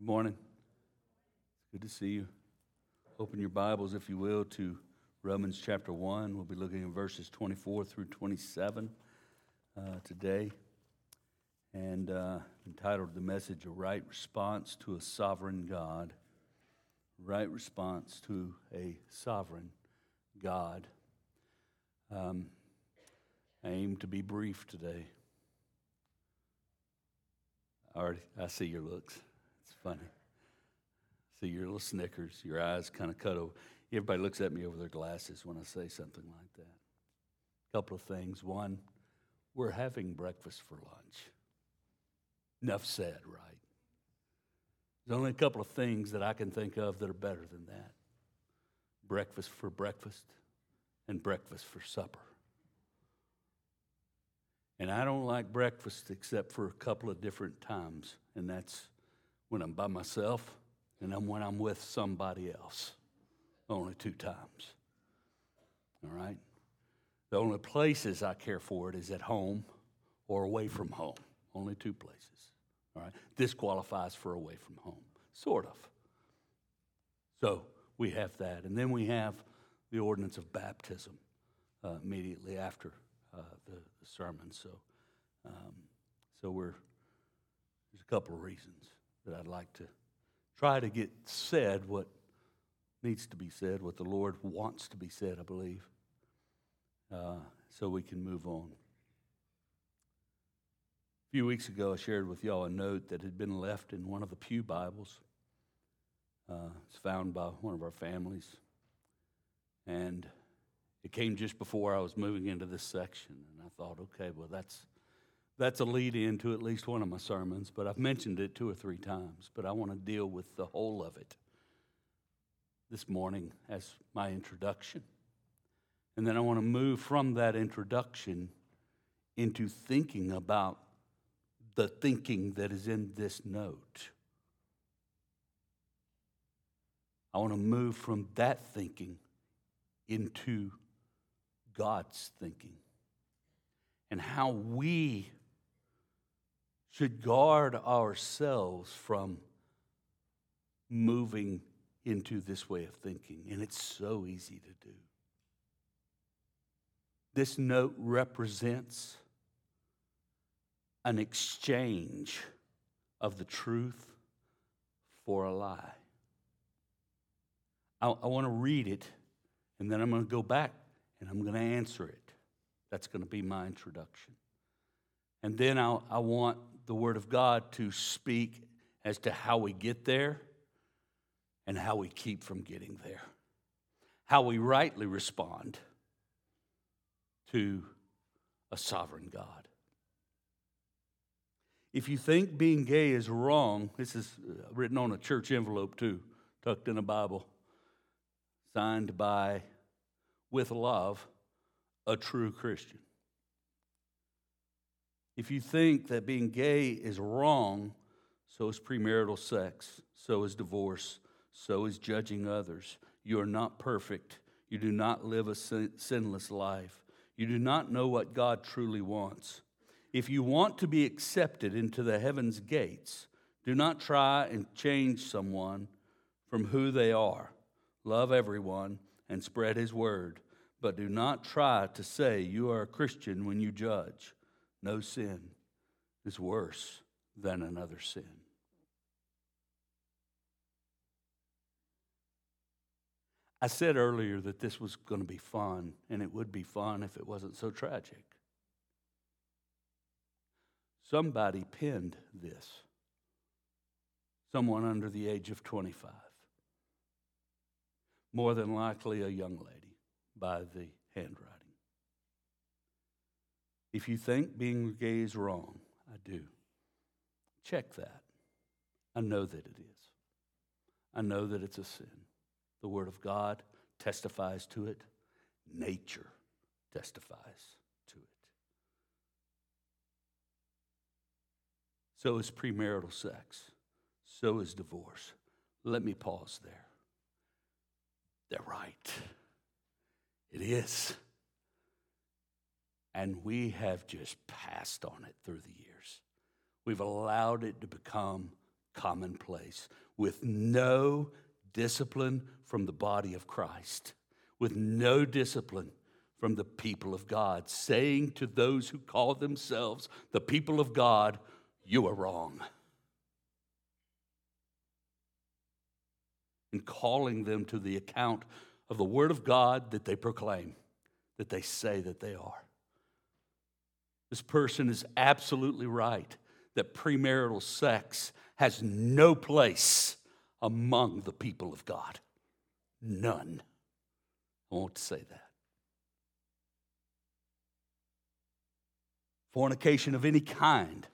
Good morning. Good to see you. Open your Bibles, if you will, to Romans chapter 1. We'll be looking at verses 24 through 27 uh, today. And uh, entitled the message, A Right Response to a Sovereign God. Right response to a sovereign God. Um, I aim to be brief today. I already, I see your looks. Funny. See your little snickers, your eyes kind of cut over. Everybody looks at me over their glasses when I say something like that. A couple of things. One, we're having breakfast for lunch. Enough said, right? There's only a couple of things that I can think of that are better than that breakfast for breakfast and breakfast for supper. And I don't like breakfast except for a couple of different times, and that's when I'm by myself and then when I'm with somebody else. Only two times. All right? The only places I care for it is at home or away from home. Only two places. All right? This qualifies for away from home, sort of. So we have that. And then we have the ordinance of baptism uh, immediately after uh, the, the, sermon. So, um, so we're there's a couple of reasons that I'd like to try to get said what needs to be said, what the Lord wants to be said, I believe, uh, so we can move on. A few weeks ago, I shared with y'all a note that had been left in one of the Pew Bibles. Uh, it's found by one of our families. And it came just before I was moving into this section. And I thought, okay, well, that's that's a lead in to at least one of my sermons, but I've mentioned it two or three times, but I want to deal with the whole of it this morning as my introduction. And then I want to move from that introduction into thinking about the thinking that is in this note. I want to move from that thinking into God's thinking and how we should guard ourselves from moving into this way of thinking. And it's so easy to do. This note represents an exchange of the truth for a lie. I, I want to read it, and then I'm going to go back and I'm going to answer it. That's going to be my introduction. And then I'll, I want the Word of God to speak as to how we get there and how we keep from getting there, how we rightly respond to a sovereign God. If you think being gay is wrong, this is uh, written on a church envelope too, tucked in a Bible, signed by, with love, a true Christian. If you think that being gay is wrong, so is premarital sex, so is divorce, so is judging others. You are not perfect. You do not live a sin- sinless life. You do not know what God truly wants. If you want to be accepted into the heaven's gates, do not try and change someone from who they are. Love everyone and spread his word, but do not try to say you are a Christian when you judge. No sin is worse than another sin. I said earlier that this was going to be fun, and it would be fun if it wasn't so tragic. Somebody penned this. Someone under the age of 25. More than likely a young lady by the handwriting. If you think being gay is wrong, I do. Check that. I know that it is. I know that it's a sin. The Word of God testifies to it, nature testifies to it. So is premarital sex, so is divorce. Let me pause there. They're right. It is. And we have just passed on it through the years. We've allowed it to become commonplace with no discipline from the body of Christ, with no discipline from the people of God, saying to those who call themselves the people of God, You are wrong. And calling them to the account of the Word of God that they proclaim, that they say that they are. This person is absolutely right that premarital sex has no place among the people of God. None. I want to say that. Fornication of any kind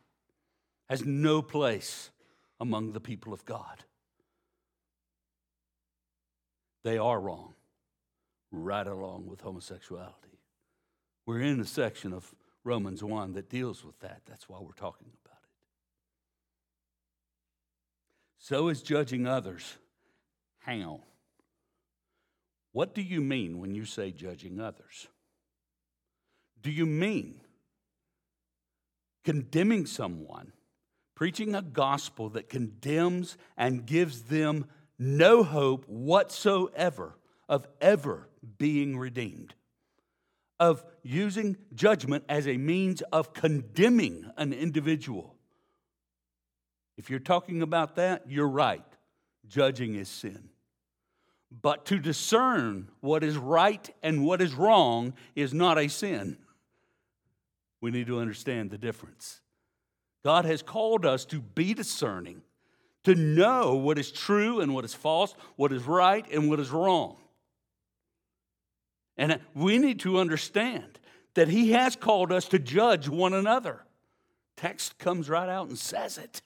has no place among the people of God. They are wrong, right along with homosexuality. We're in a section of Romans 1 that deals with that. That's why we're talking about it. So is judging others. Hang on. What do you mean when you say judging others? Do you mean condemning someone, preaching a gospel that condemns and gives them no hope whatsoever of ever being redeemed? Of using judgment as a means of condemning an individual. If you're talking about that, you're right. Judging is sin. But to discern what is right and what is wrong is not a sin. We need to understand the difference. God has called us to be discerning, to know what is true and what is false, what is right and what is wrong. And we need to understand that He has called us to judge one another. Text comes right out and says it.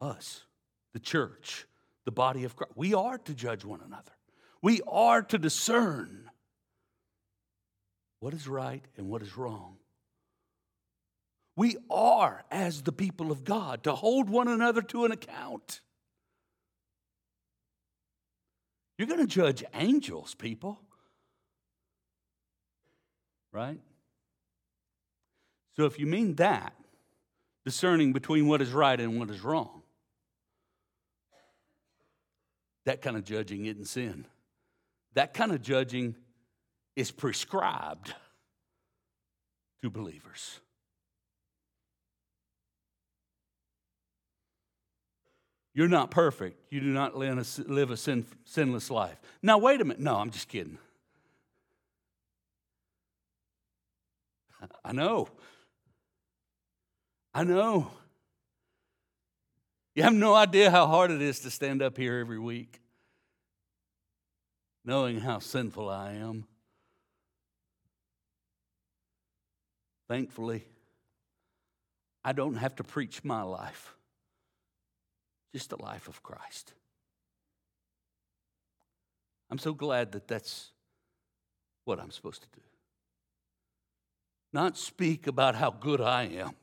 Us, the church, the body of Christ, we are to judge one another. We are to discern what is right and what is wrong. We are, as the people of God, to hold one another to an account. You're going to judge angels, people. Right? So if you mean that, discerning between what is right and what is wrong, that kind of judging isn't sin. That kind of judging is prescribed to believers. You're not perfect. You do not live a sin, sinless life. Now, wait a minute. No, I'm just kidding. I know. I know. You have no idea how hard it is to stand up here every week knowing how sinful I am. Thankfully, I don't have to preach my life just the life of Christ. I'm so glad that that's what I'm supposed to do. Not speak about how good I am,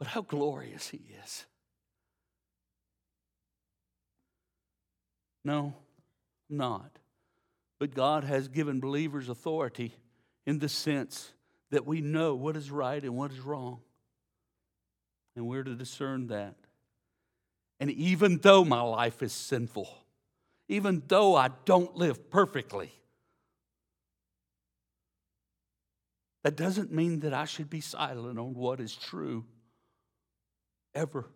but how glorious He is. No, not. But God has given believers authority in the sense that we know what is right and what is wrong. And we're to discern that. And even though my life is sinful, even though I don't live perfectly, that doesn't mean that I should be silent on what is true ever.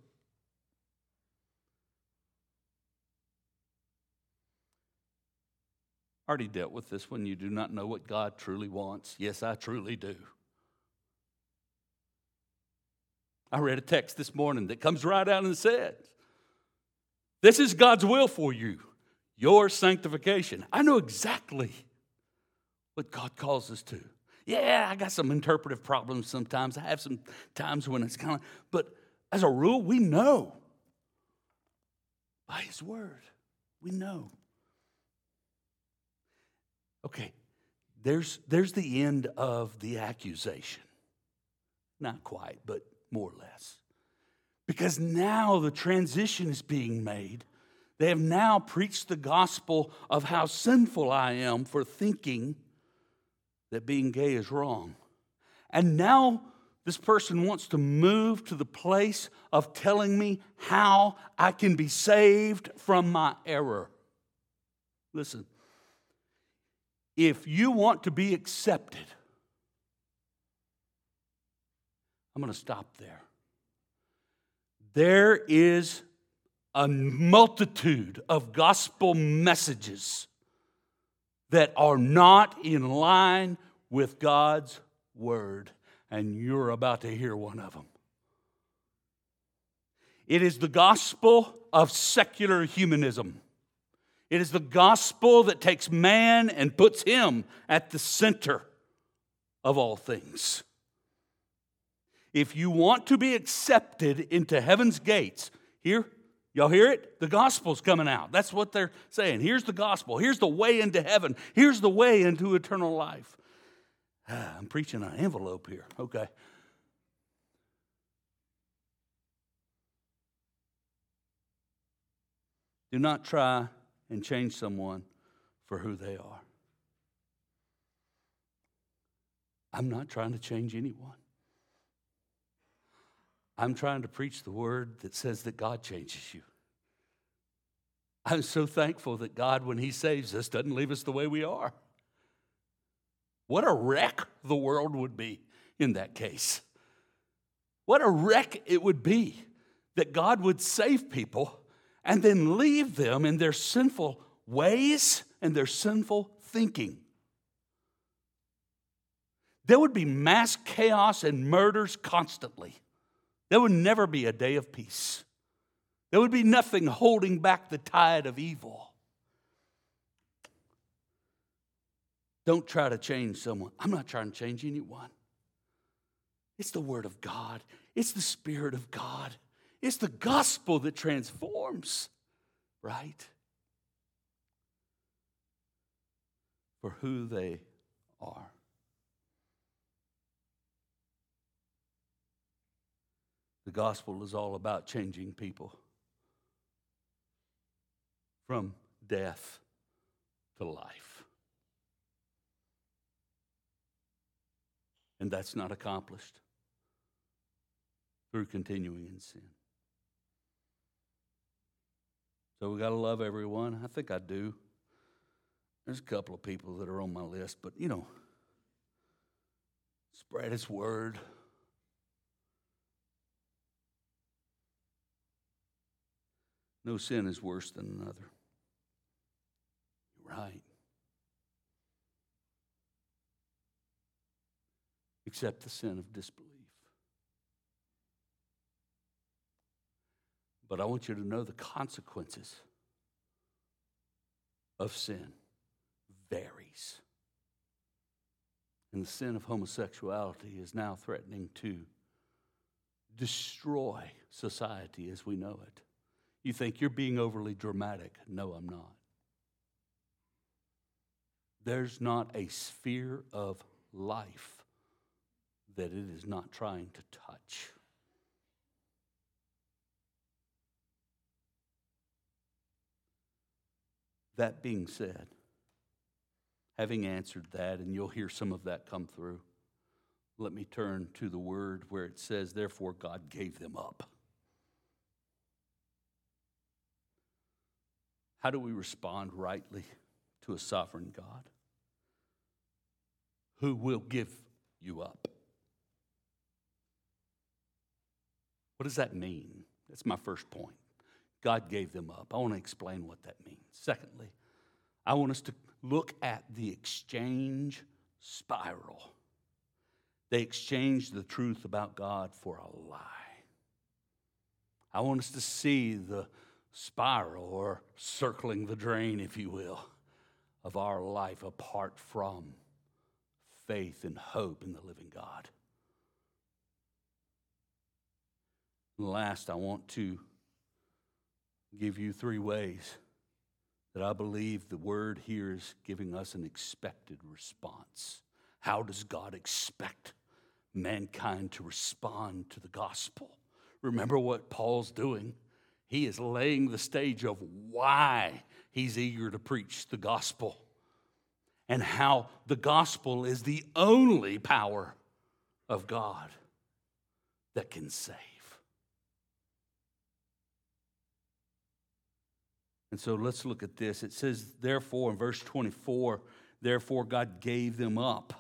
already dealt with this when you do not know what God truly wants. Yes, I truly do. I read a text this morning that comes right out and says, this is God's will for you, your sanctification. I know exactly what God calls us to. Yeah, I got some interpretive problems sometimes. I have some times when it's kind of, but as a rule, we know by His Word. We know. Okay, there's, there's the end of the accusation. Not quite, but more or less. Because now the transition is being made. They have now preached the gospel of how sinful I am for thinking that being gay is wrong. And now This person wants to move to the place of telling me how I can be saved from my error. Listen, if you want to be accepted, I'm going to stop there. There is a multitude of gospel messages that are not in line with God's word, and you're about to hear one of them. It is the gospel of secular humanism. It is the gospel that takes man and puts him at the center of all things. If you want to be accepted into heaven's gates, here, y'all hear it? The gospel's coming out. That's what they're saying. Here's the gospel. Here's the way into heaven. Here's the way into eternal life. I'm preaching an envelope here. Okay. Do not try and change someone for who they are. I'm not trying to change anyone. I'm trying to preach the word that says that God changes you. I'm so thankful that God, when He saves us, doesn't leave us the way we are. What a wreck the world would be in that case. What a wreck it would be that God would save people and then leave them in their sinful ways and their sinful thinking. There would be mass chaos and murders constantly. There would never be a day of peace. There would be nothing holding back the tide of evil. Don't try to change someone. I'm not trying to change anyone. It's the Word of God, it's the Spirit of God. It's the gospel that transforms, right? For who they are. The gospel is all about changing people from death to life. And that's not accomplished through continuing in sin. So we got to love everyone. I think I do. There's a couple of people that are on my list, but you know, spread his word. No sin is worse than another. You're right. Except the sin of disbelief. But I want you to know the consequences of sin varies. And the sin of homosexuality is now threatening to destroy society as we know it. You think you're being overly dramatic. No, I'm not. There's not a sphere of life that it is not trying to touch. That being said, having answered that, and you'll hear some of that come through, let me turn to the word where it says, Therefore, God gave them up. How do we respond rightly to a sovereign God who will give you up? What does that mean? That's my first point. God gave them up. I want to explain what that means. Secondly, I want us to look at the exchange spiral. They exchanged the truth about God for a lie. I want us to see the spiral or circling the drain, if you will, of our life apart from faith and hope in the living God. Last, I want to give you three ways that I believe the word here is giving us an expected response. How does God expect mankind to respond to the gospel? Remember what Paul's doing. He is laying the stage of why he's eager to preach the gospel and how the gospel is the only power of God that can save. And so let's look at this. It says, therefore, in verse 24, therefore God gave them up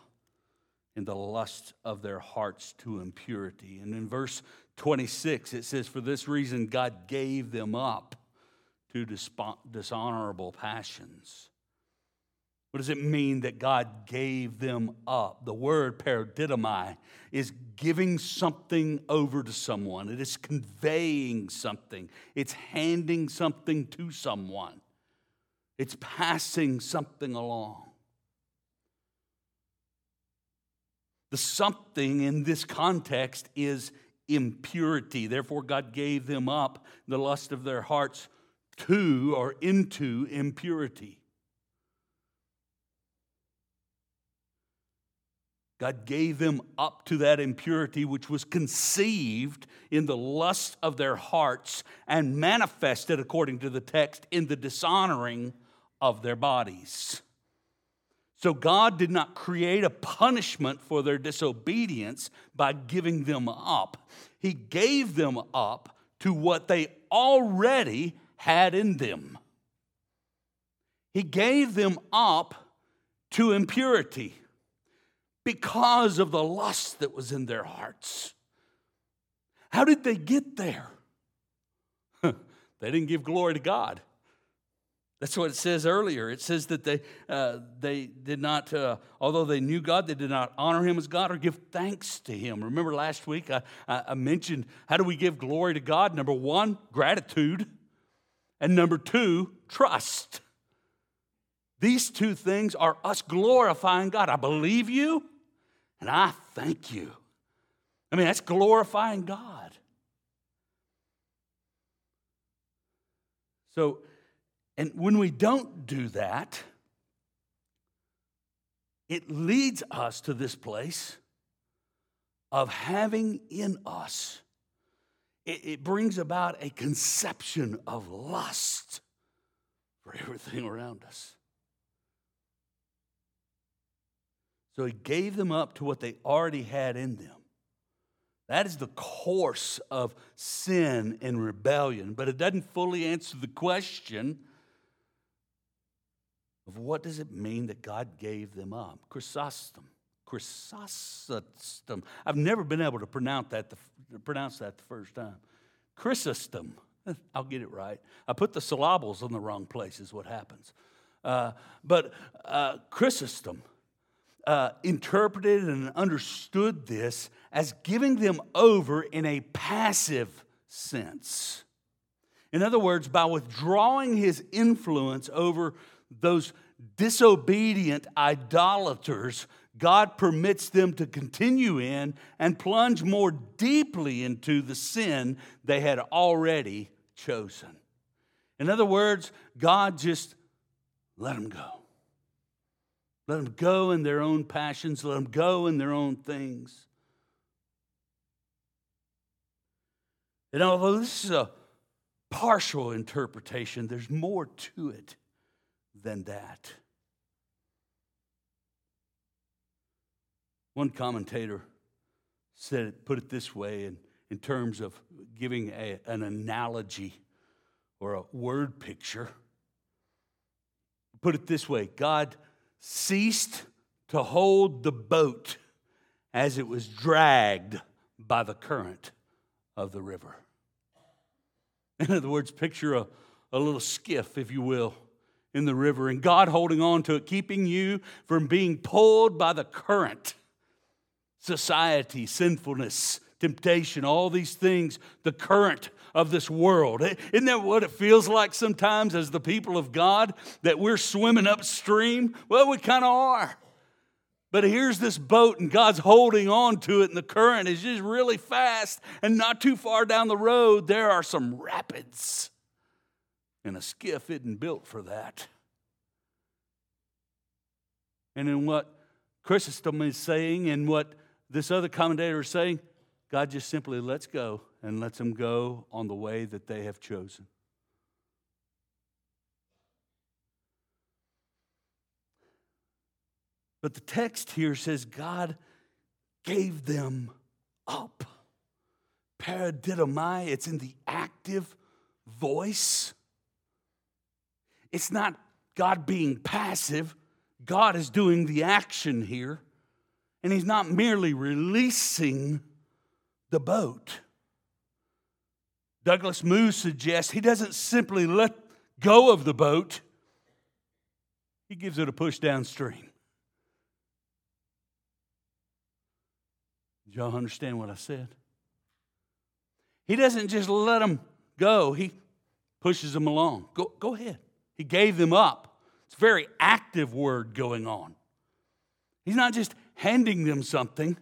in the lust of their hearts to impurity. And in verse 26, it says, For this reason God gave them up to dishonorable passions. What does it mean that God gave them up? The word paradidomai is giving something over to someone, it is conveying something, it's handing something to someone, it's passing something along. The something in this context is impurity. Therefore, God gave them up the lust of their hearts to or into impurity. God gave them up to that impurity which was conceived in the lust of their hearts and manifested, according to the text, in the dishonoring of their bodies. So God did not create a punishment for their disobedience by giving them up. He gave them up to what they already had in them. He gave them up to impurity because of the lust that was in their hearts. How did they get there? they didn't give glory to God. That's what it says earlier. It says that they, uh, they did not, uh, although they knew God, they did not honor Him as God or give thanks to Him. Remember last week I, I mentioned how do we give glory to God? Number one, gratitude. And number two, trust. These two things are us glorifying God. I believe you, and I thank you. I mean, that's glorifying God. So, and when we don't do that, it leads us to this place of having in us, it, it brings about a conception of lust for everything around us. So he gave them up to what they already had in them. That is the course of sin and rebellion, but it doesn't fully answer the question of what does it mean that God gave them up? Chrysostom. Chrysostom. I've never been able to pronounce that the, pronounce that the first time. Chrysostom. I'll get it right. I put the syllables in the wrong place, is what happens. Uh, but uh, Chrysostom uh, interpreted and understood this as giving them over in a passive sense. In other words, by withdrawing his influence over those disobedient idolaters, God permits them to continue in and plunge more deeply into the sin they had already chosen. In other words, God just let them go. Let them go in their own passions, let them go in their own things. And although this is a partial interpretation, there's more to it than that. One commentator said it, put it this way in, in terms of giving a, an analogy or a word picture. Put it this way God ceased to hold the boat as it was dragged by the current of the river. In other words, picture a, a little skiff, if you will, in the river, and God holding on to it, keeping you from being pulled by the current. Society, sinfulness, temptation, all these things, the current of this world. Eh, isn't that what it feels like sometimes as the people of God that we're swimming upstream? Well, we kind of are. But here's this boat, and God's holding on to it, and the current is just really fast. And not too far down the road, there are some rapids. And a skiff isn't built for that. And in what Chrysostom is saying, and what this other commentator is saying, God just simply lets go and lets them go on the way that they have chosen. But the text here says God gave them up. paradidomai, it's in the active voice. It's not God being passive, God is doing the action here. And He's not merely releasing the boat. Douglas Moo suggests he doesn't simply let go of the boat, he gives it a push downstream. Did y'all understand what I said? He doesn't just let them go, he pushes them along. Go, go ahead. He gave them up. It's a very active word going on. He's not just handing them something,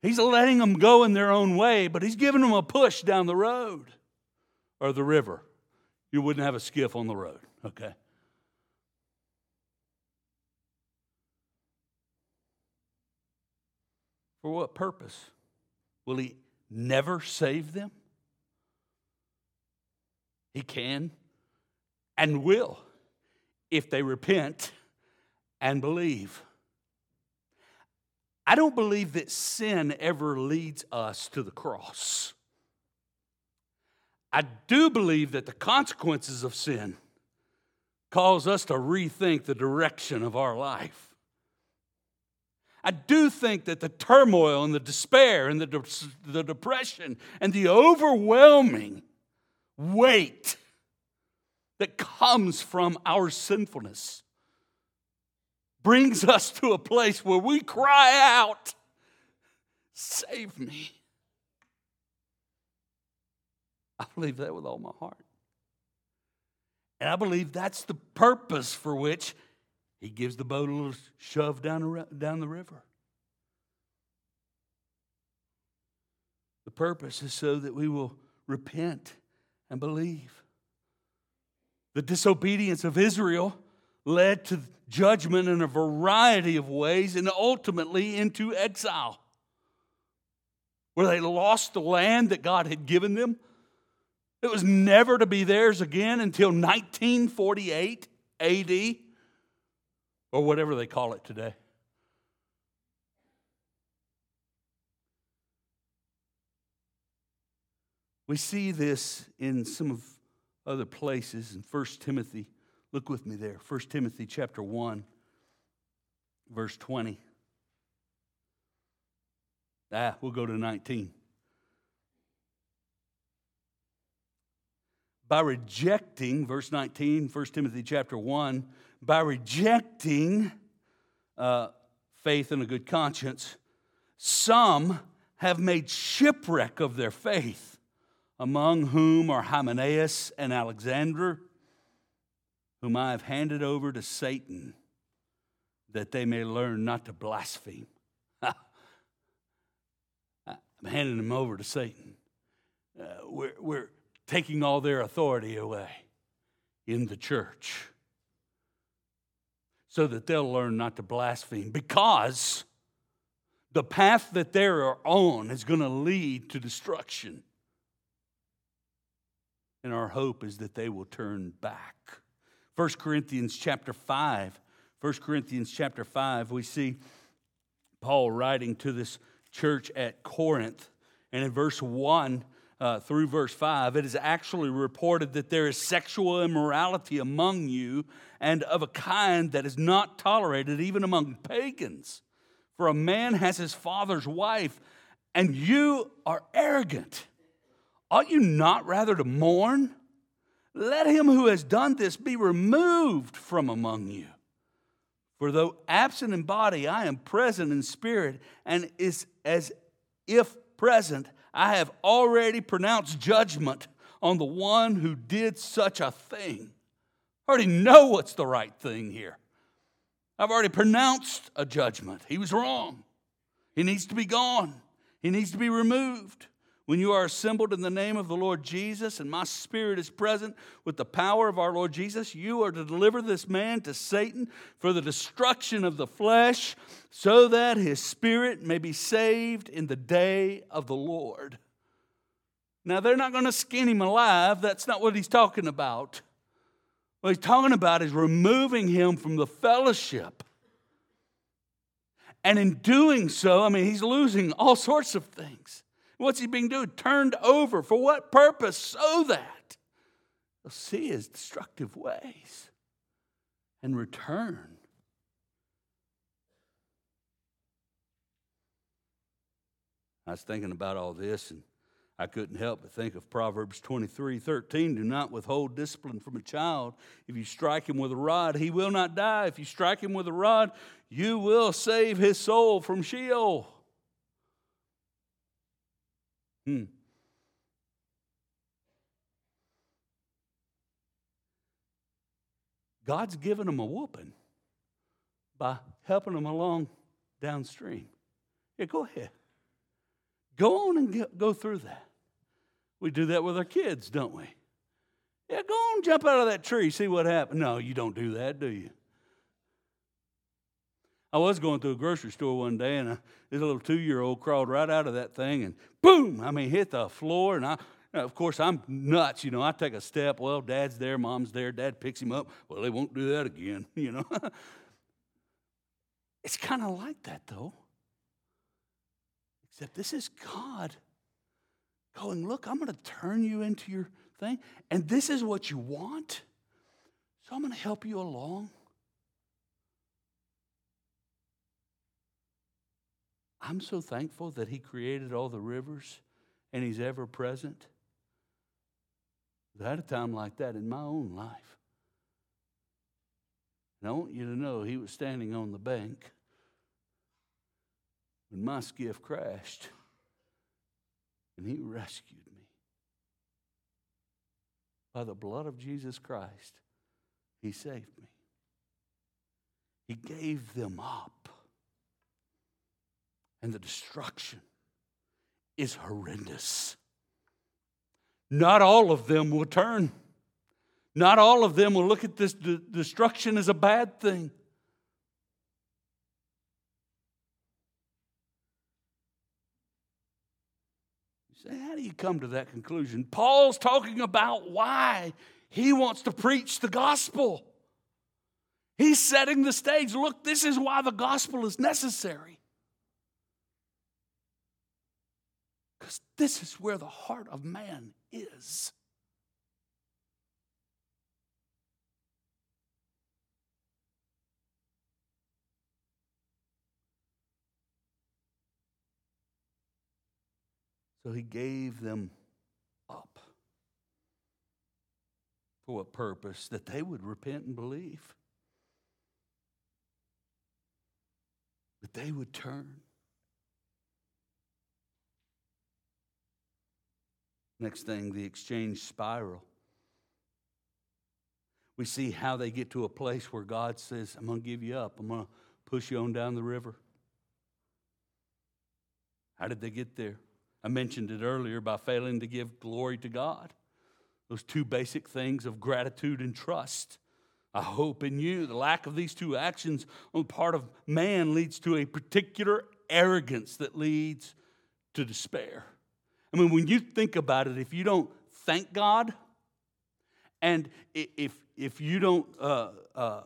he's letting them go in their own way, but he's giving them a push down the road or the river. You wouldn't have a skiff on the road, okay? For what purpose? Will he never save them? He can and will if they repent and believe. I don't believe that sin ever leads us to the cross. I do believe that the consequences of sin cause us to rethink the direction of our life. I do think that the turmoil and the despair and the, de- the depression and the overwhelming weight that comes from our sinfulness brings us to a place where we cry out, Save me. I believe that with all my heart. And I believe that's the purpose for which he gives the boat a little shove down the, down the river. The purpose is so that we will repent and believe. The disobedience of Israel led to judgment in a variety of ways and ultimately into exile, where they lost the land that God had given them. It was never to be theirs again until 1948 AD or whatever they call it today. We see this in some of other places in 1 Timothy. Look with me there. 1 Timothy chapter 1 verse 20. Ah, we'll go to 19. By rejecting, verse 19, 1 Timothy chapter 1, by rejecting uh, faith and a good conscience, some have made shipwreck of their faith, among whom are Hymenaeus and Alexander, whom I have handed over to Satan, that they may learn not to blaspheme. I'm handing them over to Satan. Uh, we're, we're taking all their authority away in the church so that they'll learn not to blaspheme because the path that they're on is going to lead to destruction. And our hope is that they will turn back. 1 Corinthians chapter 5. 1 Corinthians chapter 5, we see Paul writing to this church at Corinth. And in verse 1, uh, through verse 5, it is actually reported that there is sexual immorality among you and of a kind that is not tolerated even among pagans. For a man has his father's wife, and you are arrogant. Ought you not rather to mourn? Let him who has done this be removed from among you. For though absent in body, I am present in spirit, and is as if present I have already pronounced judgment on the one who did such a thing. I already know what's the right thing here. I've already pronounced a judgment. He was wrong. He needs to be gone, he needs to be removed. When you are assembled in the name of the Lord Jesus, and my spirit is present with the power of our Lord Jesus, you are to deliver this man to Satan for the destruction of the flesh, so that his spirit may be saved in the day of the Lord. Now, they're not going to skin him alive. That's not what he's talking about. What he's talking about is removing him from the fellowship. And in doing so, I mean, he's losing all sorts of things. What's he being doing? Turned over. For what purpose? So that they'll see his destructive ways and return. I was thinking about all this and I couldn't help but think of Proverbs 23 13. Do not withhold discipline from a child. If you strike him with a rod, he will not die. If you strike him with a rod, you will save his soul from Sheol. Hmm. God's given them a whooping by helping them along downstream. Yeah, go ahead. Go on and go through that. We do that with our kids, don't we? Yeah, go on, jump out of that tree, see what happens. No, you don't do that, do you? I was going through a grocery store one day, and a, this little two-year-old crawled right out of that thing, and boom! I mean, hit the floor, and I, of course, I'm nuts. You know, I take a step. Well, Dad's there, Mom's there. Dad picks him up. Well, they won't do that again. You know, it's kind of like that, though. Except this is God going, Look, I'm going to turn you into your thing, and this is what you want. So I'm going to help you along. I'm so thankful that He created all the rivers and He's ever present. I had a time like that in my own life. And I want you to know He was standing on the bank when my skiff crashed, and He rescued me. By the blood of Jesus Christ, He saved me. He gave them up. And the destruction is horrendous. Not all of them will turn. Not all of them will look at this destruction as a bad thing. You say, how do you come to that conclusion? Paul's talking about why he wants to preach the gospel. He's setting the stage. Look, this is why the gospel is necessary. Because this is where the heart of man is. So he gave them up. For what purpose? That they would repent and believe. That they would turn. Next thing, the exchange spiral. We see how they get to a place where God says, I'm going to give you up. I'm going to push you on down the river. How did they get there? I mentioned it earlier by failing to give glory to God. Those two basic things of gratitude and trust. I hope in you. The lack of these two actions on the part of man leads to a particular arrogance that leads to despair. I mean, when you think about it, if you don't thank God, and if, if you don't uh, uh,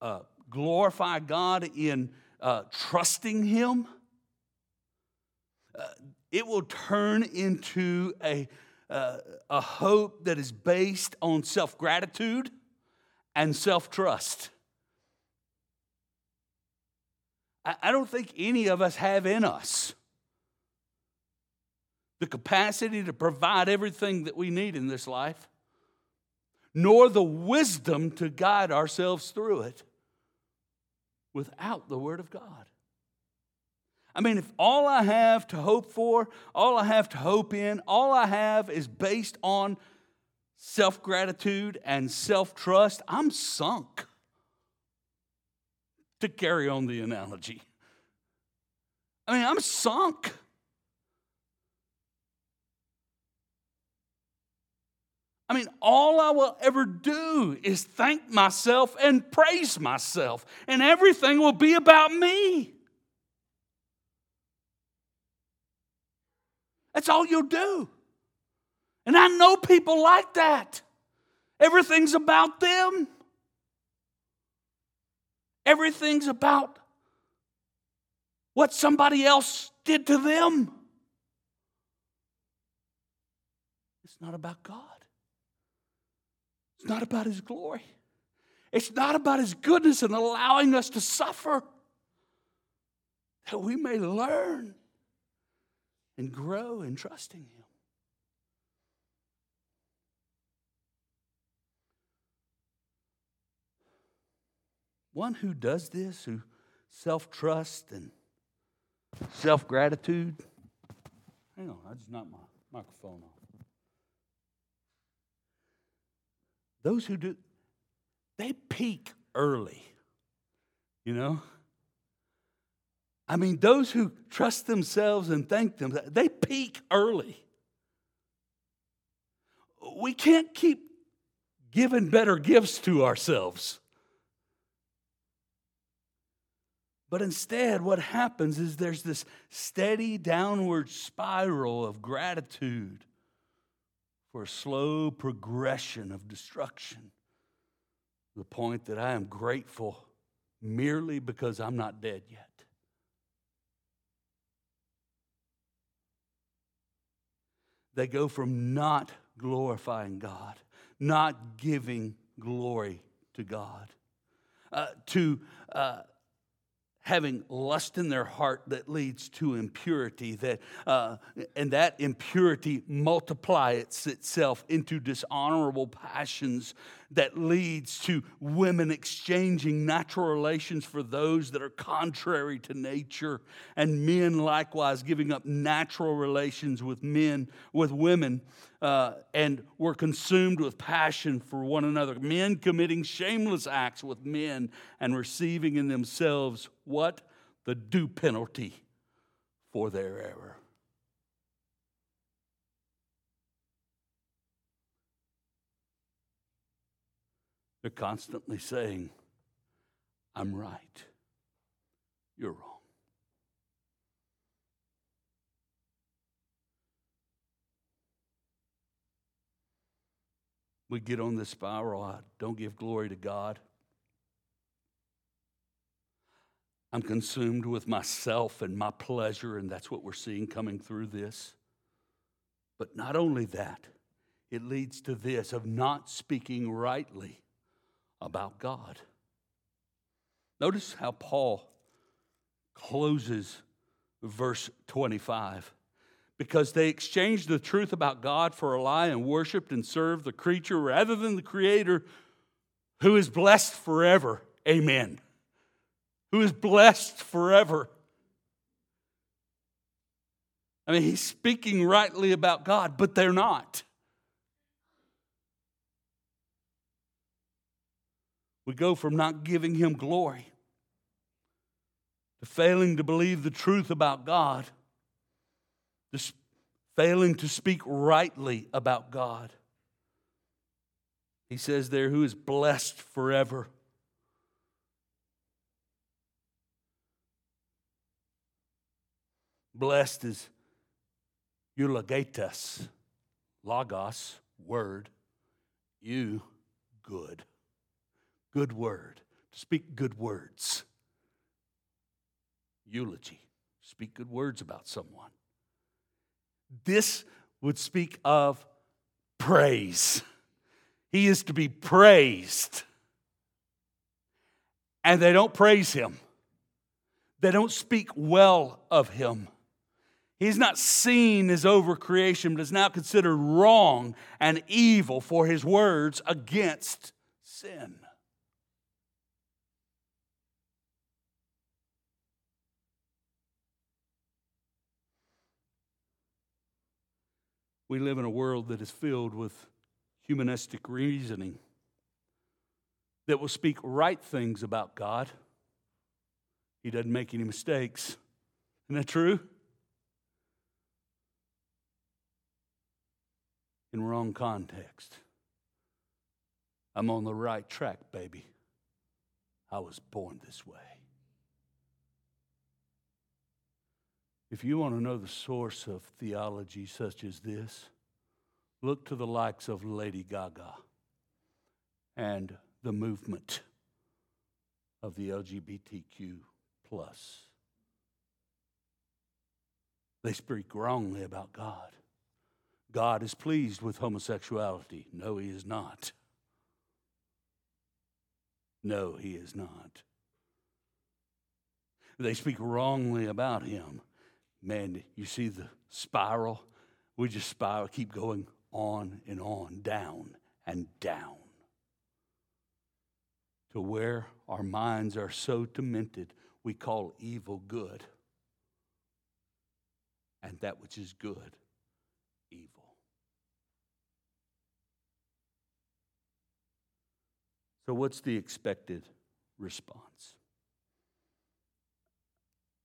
uh, glorify God in uh, trusting Him, uh, it will turn into a, uh, a hope that is based on self gratitude and self trust. I, I don't think any of us have in us the capacity to provide everything that we need in this life, nor the wisdom to guide ourselves through it without the Word of God. I mean, if all I have to hope for, all I have to hope in, all I have is based on self gratitude and self trust, I'm sunk. To carry on the analogy, I mean, I'm sunk. I mean, all I will ever do is thank myself and praise myself, and everything will be about me. That's all you'll do. And I know people like that. Everything's about them. Everything's about what somebody else did to them. It's not about God. Not about His glory. It's not about His goodness and allowing us to suffer that we may learn and grow in trusting Him. One who does this, who self trust and self gratitude. Hang on, I just knocked my microphone off. Those who do, they peak early, you know? I mean, those who trust themselves and thank them, they peak early. We can't keep giving better gifts to ourselves. But instead, what happens is there's this steady downward spiral of gratitude for a slow progression of destruction. The point that I am grateful merely because I'm not dead yet. They go from not glorifying God, not giving glory to God, uh, to uh, having lust in their heart that leads to impurity that uh, and that impurity multiplies itself into dishonorable passions that leads to women exchanging natural relations for those that are contrary to nature and men likewise giving up natural relations with men with women uh, and were consumed with passion for one another. Men committing shameless acts with men and receiving in themselves what? The due penalty for their error. They're constantly saying, I'm right, you're wrong. We get on this spiral. I don't give glory to God. I'm consumed with myself and my pleasure, and that's what we're seeing coming through this. But not only that, it leads to this of not speaking rightly about God. Notice how Paul closes verse 25. Because they exchanged the truth about God for a lie and worshiped and served the creature rather than the Creator who is blessed forever. Amen. Who is blessed forever. I mean, he's speaking rightly about God, but they're not. We go from not giving Him glory to failing to believe the truth about God, failing to speak rightly about God. He says there, who is blessed forever. Blessed is eulogetes, logos, word, you good good word, to speak good words. Eulogy, speak good words about someone. This would speak of praise. He is to be praised. And they don't praise him, they don't speak well of him. He's not seen as over creation, but is now considered wrong and evil for his words against sin. We live in a world that is filled with humanistic reasoning that will speak right things about God. He doesn't make any mistakes. Isn't that true? In wrong context. I'm on the right track, baby. I was born this way. If you want to know the source of theology such as this, look to the likes of Lady Gaga and the movement of the LGBTQ plus. They speak wrongly about God. God is pleased with homosexuality. No, He is not. No, He is not. They speak wrongly about Him. Man, you see the spiral? We just spiral, keep going on and on, down and down to where our minds are so demented we call evil good and that which is good evil. So, what's the expected response?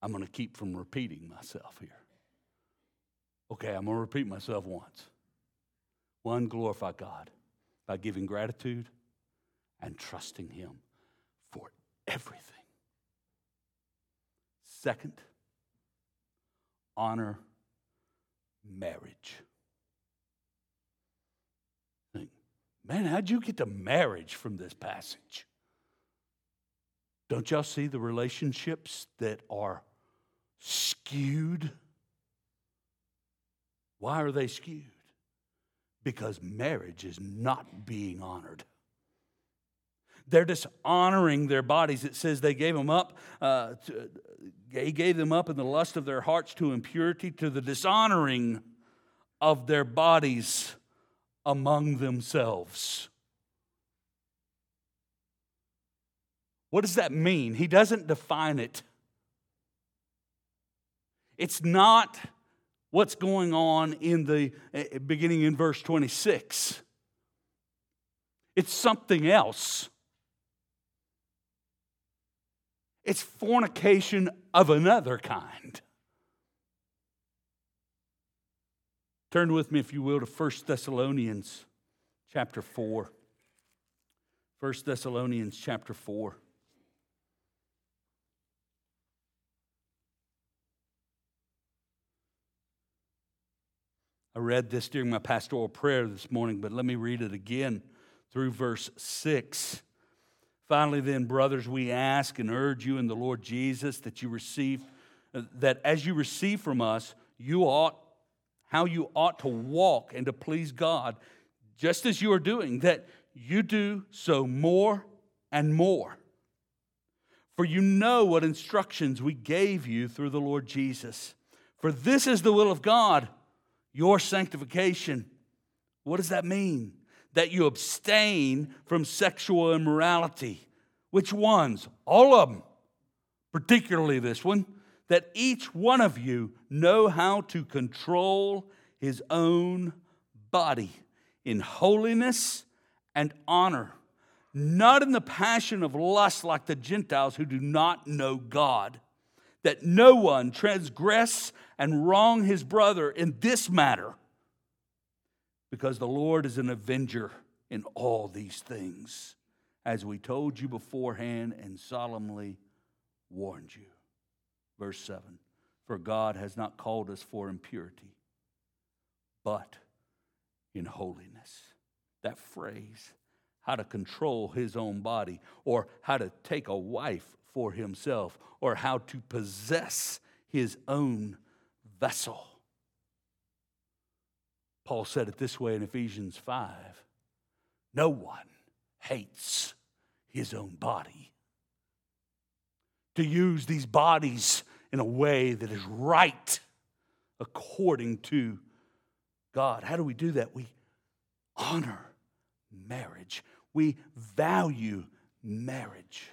I'm going to keep from repeating myself here. Okay, I'm going to repeat myself once. One, glorify God by giving gratitude and trusting Him for everything. Second, honor marriage. Think, man, how'd you get to marriage from this passage? Don't y'all see the relationships that are skewed? Why are they skewed? Because marriage is not being honored. They're dishonoring their bodies. It says they gave them up. Uh, to, he gave them up in the lust of their hearts to impurity, to the dishonoring of their bodies among themselves. What does that mean? He doesn't define it. It's not what's going on in the eh, beginning in verse 26. It's something else. It's fornication of another kind. Turn with me, if you will, to 1 Thessalonians chapter 4. 1 Thessalonians chapter 4. I read this during my pastoral prayer this morning, but let me read it again through verse 6. Finally, then, brothers, we ask and urge you in the Lord Jesus that you receive, uh, that as you receive from us, you ought, how you ought to walk and to please God, just as you are doing, that you do so more and more. For you know what instructions we gave you through the Lord Jesus. For this is the will of God, your sanctification. What does that mean? that you abstain from sexual immorality. Which ones? All of them, particularly this one, that each one of you know how to control his own body in holiness and honor, not in the passion of lust like the Gentiles who do not know God. That no one transgress and wrong his brother in this matter because the Lord is an avenger in all these things, as we told you beforehand and solemnly warned you. Verse 7 For God has not called us for impurity, but in holiness. That phrase, how to control his own body, or how to take a wife for himself, or how to possess his own vessel Paul said it this way in Ephesians 5 No one hates his own body. To use these bodies in a way that is right according to God. How do we do that? We honor marriage, we value marriage.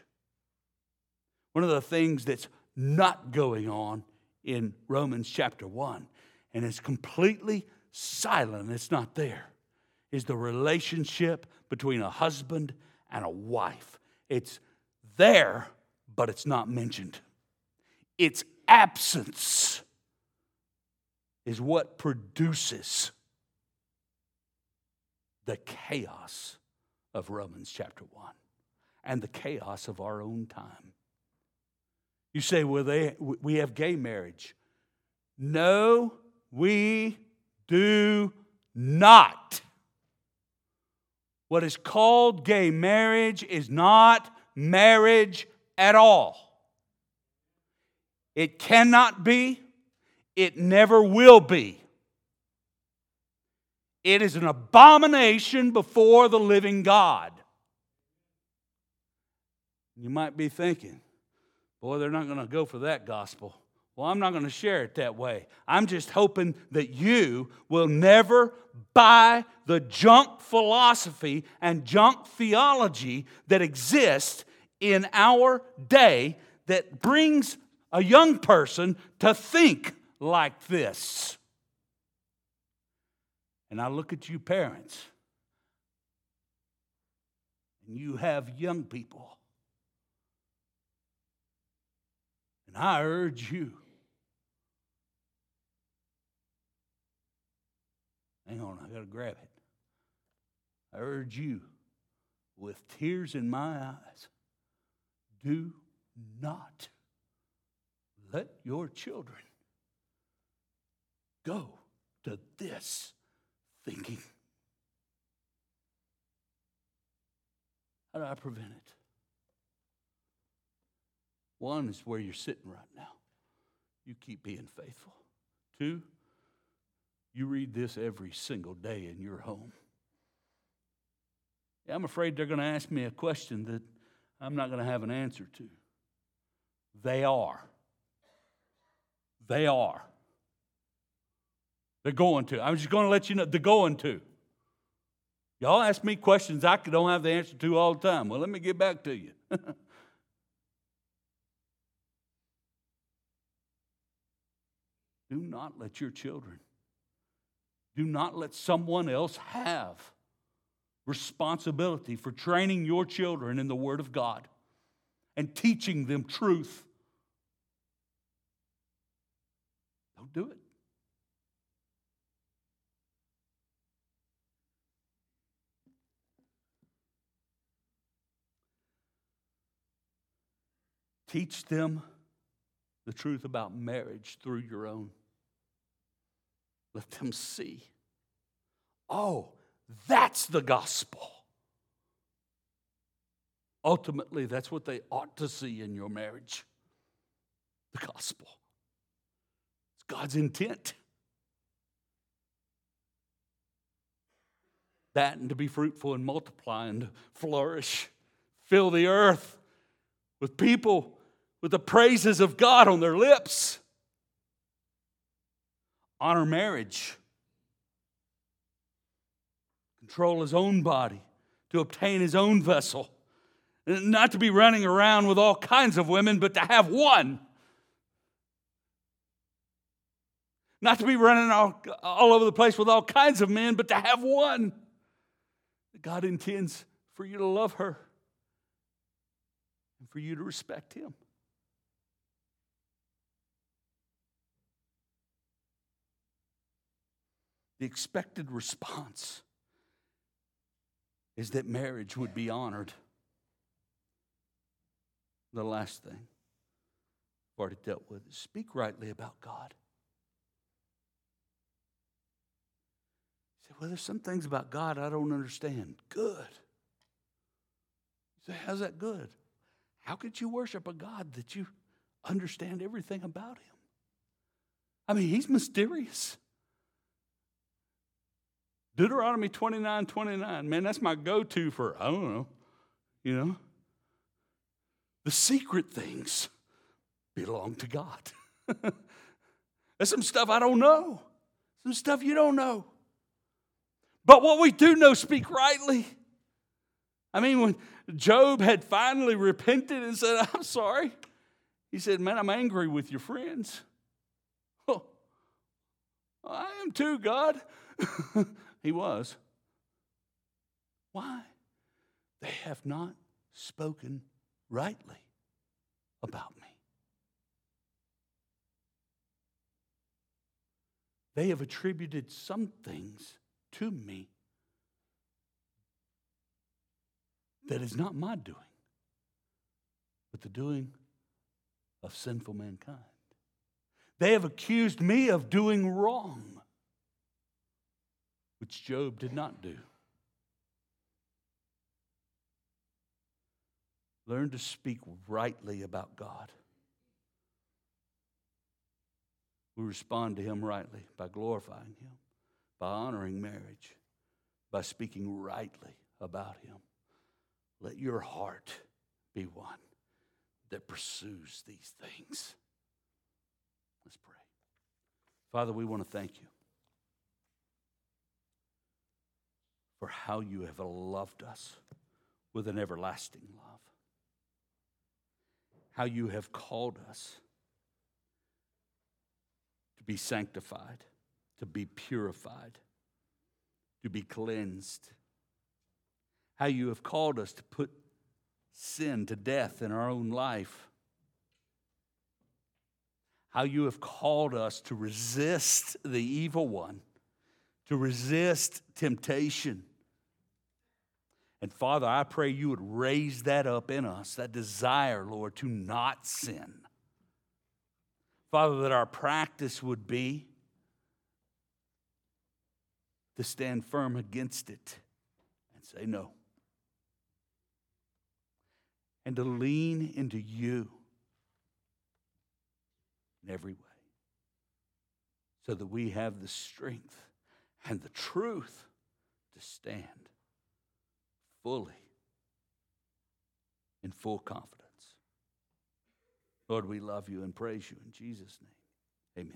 One of the things that's not going on in Romans chapter 1 and is completely silent, it's not there, is the relationship between a husband and a wife. It's there, but it's not mentioned. Its absence is what produces the chaos of Romans chapter 1 and the chaos of our own time. You say, well, they, we have gay marriage. No, we do not. What is called gay marriage is not marriage at all. It cannot be, it never will be. It is an abomination before the living God. You might be thinking, boy, they're not going to go for that gospel. Well, I'm not going to share it that way. I'm just hoping that you will never buy the junk philosophy and junk theology that exists in our day that brings a young person to think like this. And I look at you, parents, and you have young people. I urge you hang on, I got to grab it. I urge you, with tears in my eyes, do not let your children go to this thinking. How do I prevent it? One is where you're sitting right now. You keep being faithful. Two, you read this every single day in your home. I'm afraid they're going to ask me a question that I'm not going to have an answer to. They are. They are. They're going to. I'm just going to let you know they're going to. Y'all ask me questions I don't have the answer to all the time. Well, let me get back to you. do not let your children, do not let someone else have responsibility for training your children in the Word of God and teaching them truth. Don't do it. Teach them the truth about marriage through your own. Let them see. Oh, that's the gospel. Ultimately, that's what they ought to see in your marriage the gospel. It's God's intent. That and to be fruitful and multiply and flourish, fill the earth with people with the praises of God on their lips. Honor marriage. Control his own body to obtain his own vessel. Not to be running around with all kinds of women, but to have one. Not to be running all, all over the place with all kinds of men, but to have one. God intends for you to love her and for you to respect him. The expected response is that marriage would be honored. The last thing I've already dealt with is speak rightly about God. You say, well, there's some things about God I don't understand. Good. You say, how's that good? How could you worship a God that you understand everything about him? I mean, he's mysterious. Deuteronomy 29 29, man, that's my go to for, I don't know, you know. The secret things belong to God. There's some stuff I don't know, some stuff you don't know. But what we do know, speak rightly. I mean, when Job had finally repented and said, I'm sorry, he said, Man, I'm angry with your friends. Oh, I am too, God. He was. Why? They have not spoken rightly about me. They have attributed some things to me that is not my doing, but the doing of sinful mankind. They have accused me of doing wrong which Job did not do. Learn to speak rightly about God. We respond to Him rightly by glorifying Him, by honoring marriage, by speaking rightly about him. Let your heart be one that pursues these things. Let's pray. Father, we want to thank you for how you have loved us with an everlasting love, how you have called us to be sanctified, to be purified, to be cleansed, how you have called us to put sin to death in our own life. How you have called us to resist the evil one, to resist temptation. And Father, I pray you would raise that up in us, that desire, Lord, to not sin. Father, that our practice would be to stand firm against it and say no and to lean into you in every way so that we have the strength and the truth to stand fully in full confidence. Lord, we love you and praise you in Jesus' name. Amen.